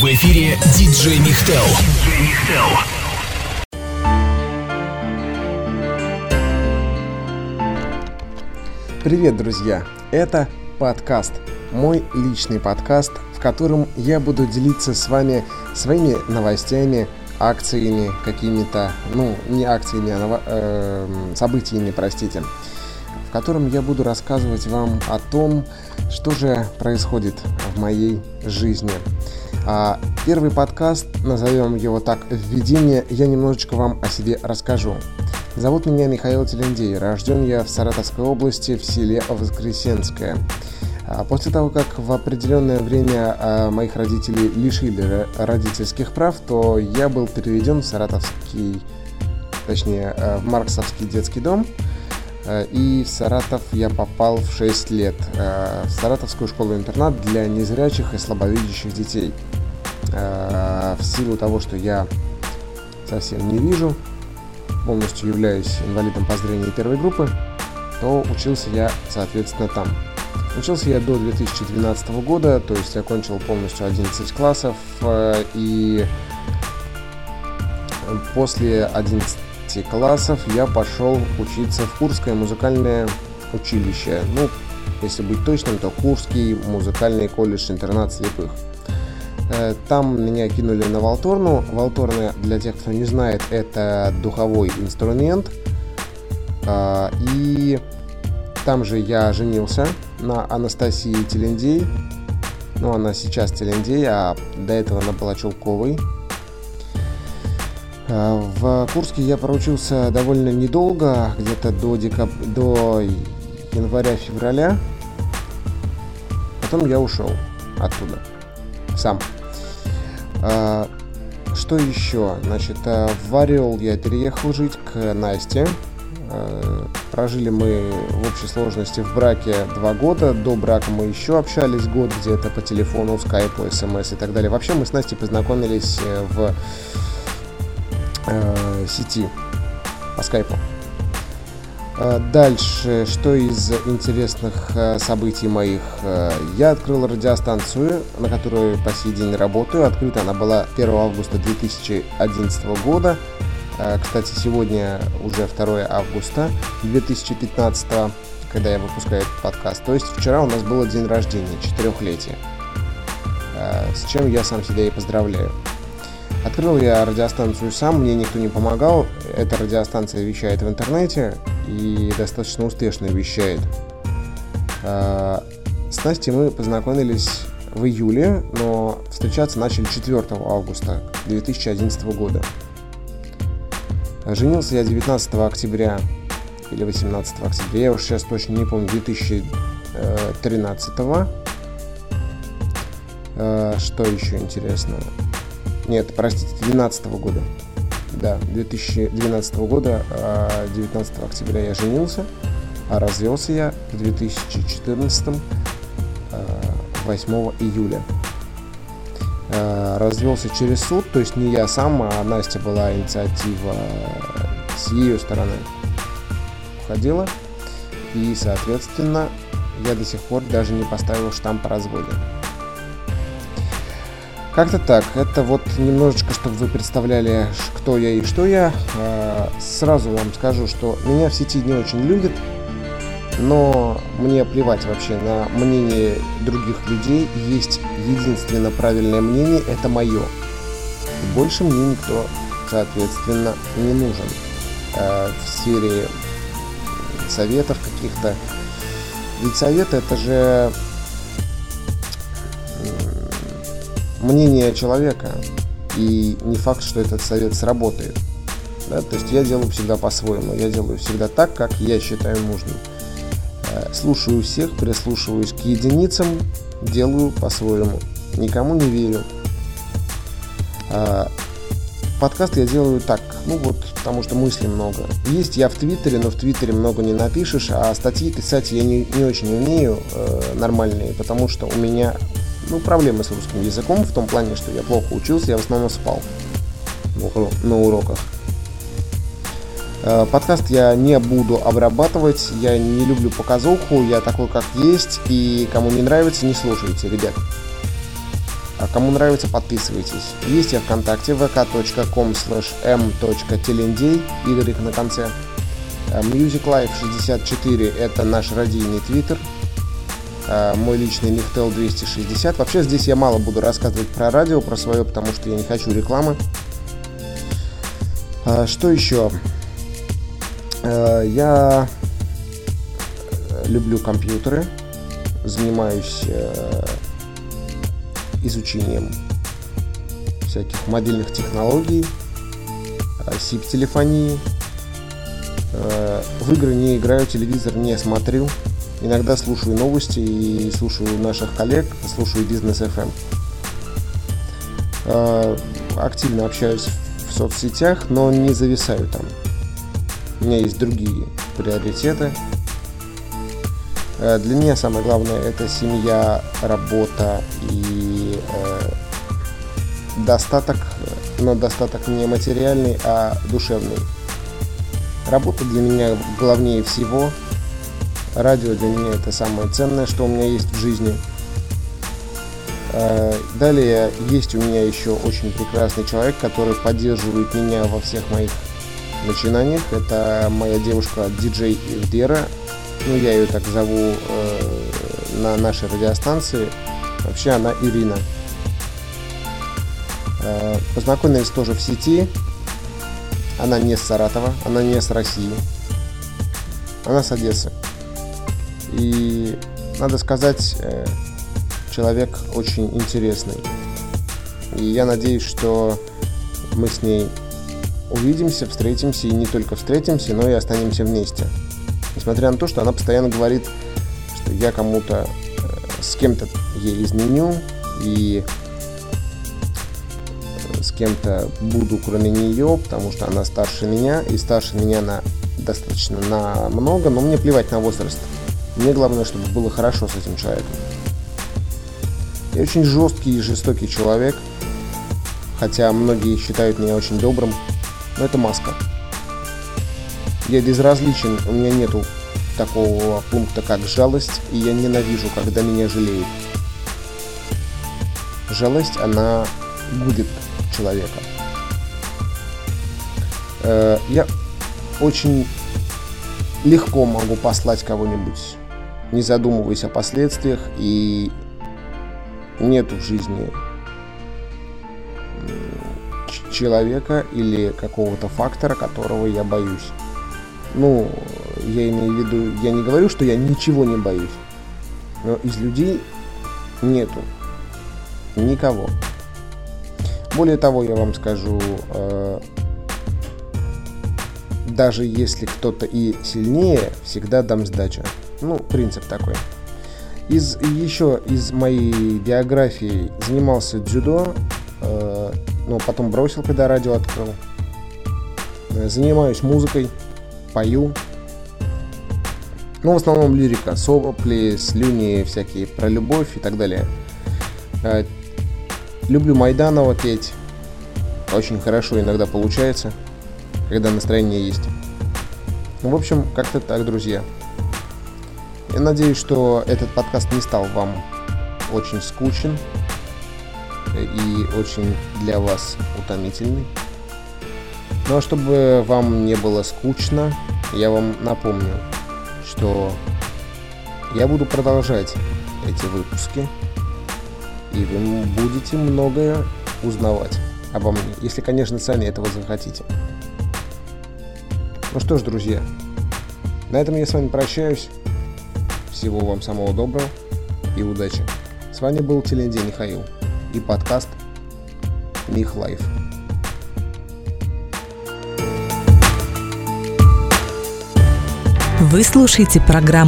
В эфире диджей Михтел. Привет, друзья! Это подкаст, мой личный подкаст, в котором я буду делиться с вами своими новостями, акциями какими-то, ну, не акциями, а ново- э, событиями, простите, в котором я буду рассказывать вам о том, что же происходит в моей жизни. А первый подкаст, назовем его так, введение, я немножечко вам о себе расскажу. Зовут меня Михаил Телендей, рожден я в Саратовской области в селе Воскресенское. А После того, как в определенное время а, моих родителей лишили ро- родительских прав, то я был переведен в Саратовский, точнее, в Марксовский детский дом. И в Саратов я попал в 6 лет. В Саратовскую школу-интернат для незрячих и слабовидящих детей. Э, В силу того, что я совсем не вижу, полностью являюсь инвалидом по зрению первой группы, то учился я, соответственно, там. Учился я до 2012 года, то есть окончил полностью 11 классов, э, и после 11 классов я пошел учиться в Курское музыкальное училище. Ну, если быть точным, то Курский музыкальный колледж-интернат слепых. Э, Там меня кинули на валторну. Валторна, для тех, кто не знает, это духовой инструмент. А, И там же я женился на Анастасии Телендей. Ну, она сейчас Телендей, а до этого она была Чулковой. А, В Курске я проучился довольно недолго, где-то до, декаб... до января-февраля. Потом я ушел оттуда. Сам. А, Что еще? Значит, а, в Орел я переехал жить к Насте. А, Прожили мы в общей сложности в браке два года. До брака мы еще общались год где-то по телефону, скайпу, смс и так далее. Вообще мы с Настей познакомились э, в э, сети по скайпу. Э, Дальше, что из интересных э, событий моих? Э, Я открыл радиостанцию, на которой по сей день работаю. Открыта она была 1 августа 2011 года. Кстати, сегодня уже 2 августа 2015, когда я выпускаю этот подкаст. То есть вчера у нас было день рождения, четырехлетие. С чем я сам себя и поздравляю. Открыл я радиостанцию сам, мне никто не помогал. Эта радиостанция вещает в интернете и достаточно успешно вещает. А, С Настей мы познакомились в июле, но встречаться начали 4 августа 2011 года. Женился я 19 октября или 18 октября, я уж сейчас точно не помню, 2013. Э, Что еще интересного? Нет, простите, 2012 года. Да, 2012 года, а 19 октября я женился, а развелся я в 2014 а, 8 июля. А, Развелся через суд, то есть не я сам, а Настя была инициатива с ее стороны уходила. И, соответственно, я до сих пор даже не поставил штамп о разводе. Как-то так. Это вот немножечко, чтобы вы представляли, кто я и что я. А, Сразу вам скажу, что меня в сети не очень любят, но мне плевать вообще на мнение других людей. Есть единственно правильное мнение, это мое. И больше мне никто, соответственно, не нужен э, в сфере советов каких-то. Ведь советы это же мнение человека, и не факт, что этот совет сработает. Да, то есть я делаю всегда по-своему, я делаю всегда так, как я считаю нужным. Э, Слушаю всех, прислушиваюсь к единицам, делаю по-своему. Никому не верю. А, Подкаст я делаю так, ну вот, потому что мыслей много. Есть я в Твиттере, но в Твиттере много не напишешь, а статьи писать я не, не очень умею э, нормальные, потому что у меня ну, проблемы с русским языком в том плане, что я плохо учился, я в основном спал на уро- на уроках. Э, Подкаст я не буду обрабатывать, я не люблю показуху, я такой как есть, и кому не нравится, не слушайте, ребят. А кому нравится, подписывайтесь. Есть я ВКонтакте vk.com slash m.телендей, y на конце. Э, Music Life 64 это наш радийный твиттер. Э, мой личный Михтел 260. Вообще здесь я мало буду рассказывать про радио, про свое, потому что я не хочу рекламы. Э, что еще? Я люблю компьютеры, занимаюсь изучением всяких мобильных технологий, SIP-телефонии, Э, в игры не играю, телевизор не смотрю. Иногда слушаю новости и слушаю наших коллег, слушаю бизнес FM. Эм. Э, активно общаюсь в соцсетях, но не зависаю там. У меня есть другие приоритеты. Э, для меня самое главное это семья, работа и достаток, но достаток не материальный, а душевный. Работа для меня главнее всего. Радио для меня это самое ценное, что у меня есть в жизни. Э, далее есть у меня еще очень прекрасный человек, который поддерживает меня во всех моих начинаниях. Это моя девушка диджей Евдера. Ну, я ее так зову э, на нашей радиостанции. Вообще она Ирина. Э, познакомились тоже в сети. Она не с Саратова, она не с России. Она с Одессы. И, надо сказать, э, человек очень интересный. И я надеюсь, что мы с ней увидимся, встретимся, и не только встретимся, но и останемся вместе. Несмотря на то, что она постоянно говорит, что я кому-то, э, с кем-то ей изменю, и с кем-то буду, кроме нее, потому что она старше меня, и старше меня на достаточно на много, но мне плевать на возраст. Мне главное, чтобы было хорошо с этим человеком. Я очень жесткий и жестокий человек, хотя многие считают меня очень добрым, но это маска. Я безразличен, у меня нету такого пункта, как жалость, и я ненавижу, когда меня жалеют. Жалость, она будет человека. Э, я очень легко могу послать кого-нибудь, не задумываясь о последствиях, и нет в жизни человека или какого-то фактора, которого я боюсь. Ну, я имею в виду, я не говорю, что я ничего не боюсь, но из людей нету никого. Более того, я вам скажу, э, даже если кто-то и сильнее, всегда дам сдачу. Ну, принцип такой. Из, еще из моей биографии занимался дзюдо, э, но потом бросил, когда радио открыл. Э, занимаюсь музыкой, пою. Ну, в основном лирика, сопли, слюни всякие про любовь и так далее. Э, Люблю Майданова петь. Очень хорошо иногда получается, когда настроение есть. Ну, в общем, как-то так, друзья. Я надеюсь, что этот подкаст не стал вам очень скучен и очень для вас утомительный. Ну а чтобы вам не было скучно, я вам напомню, что я буду продолжать эти выпуски и вы будете многое узнавать обо мне, если, конечно, сами этого захотите. Ну что ж, друзья, на этом я с вами прощаюсь. Всего вам самого доброго и удачи. С вами был Телендей Михаил и подкаст Мих Life. Вы слушаете программу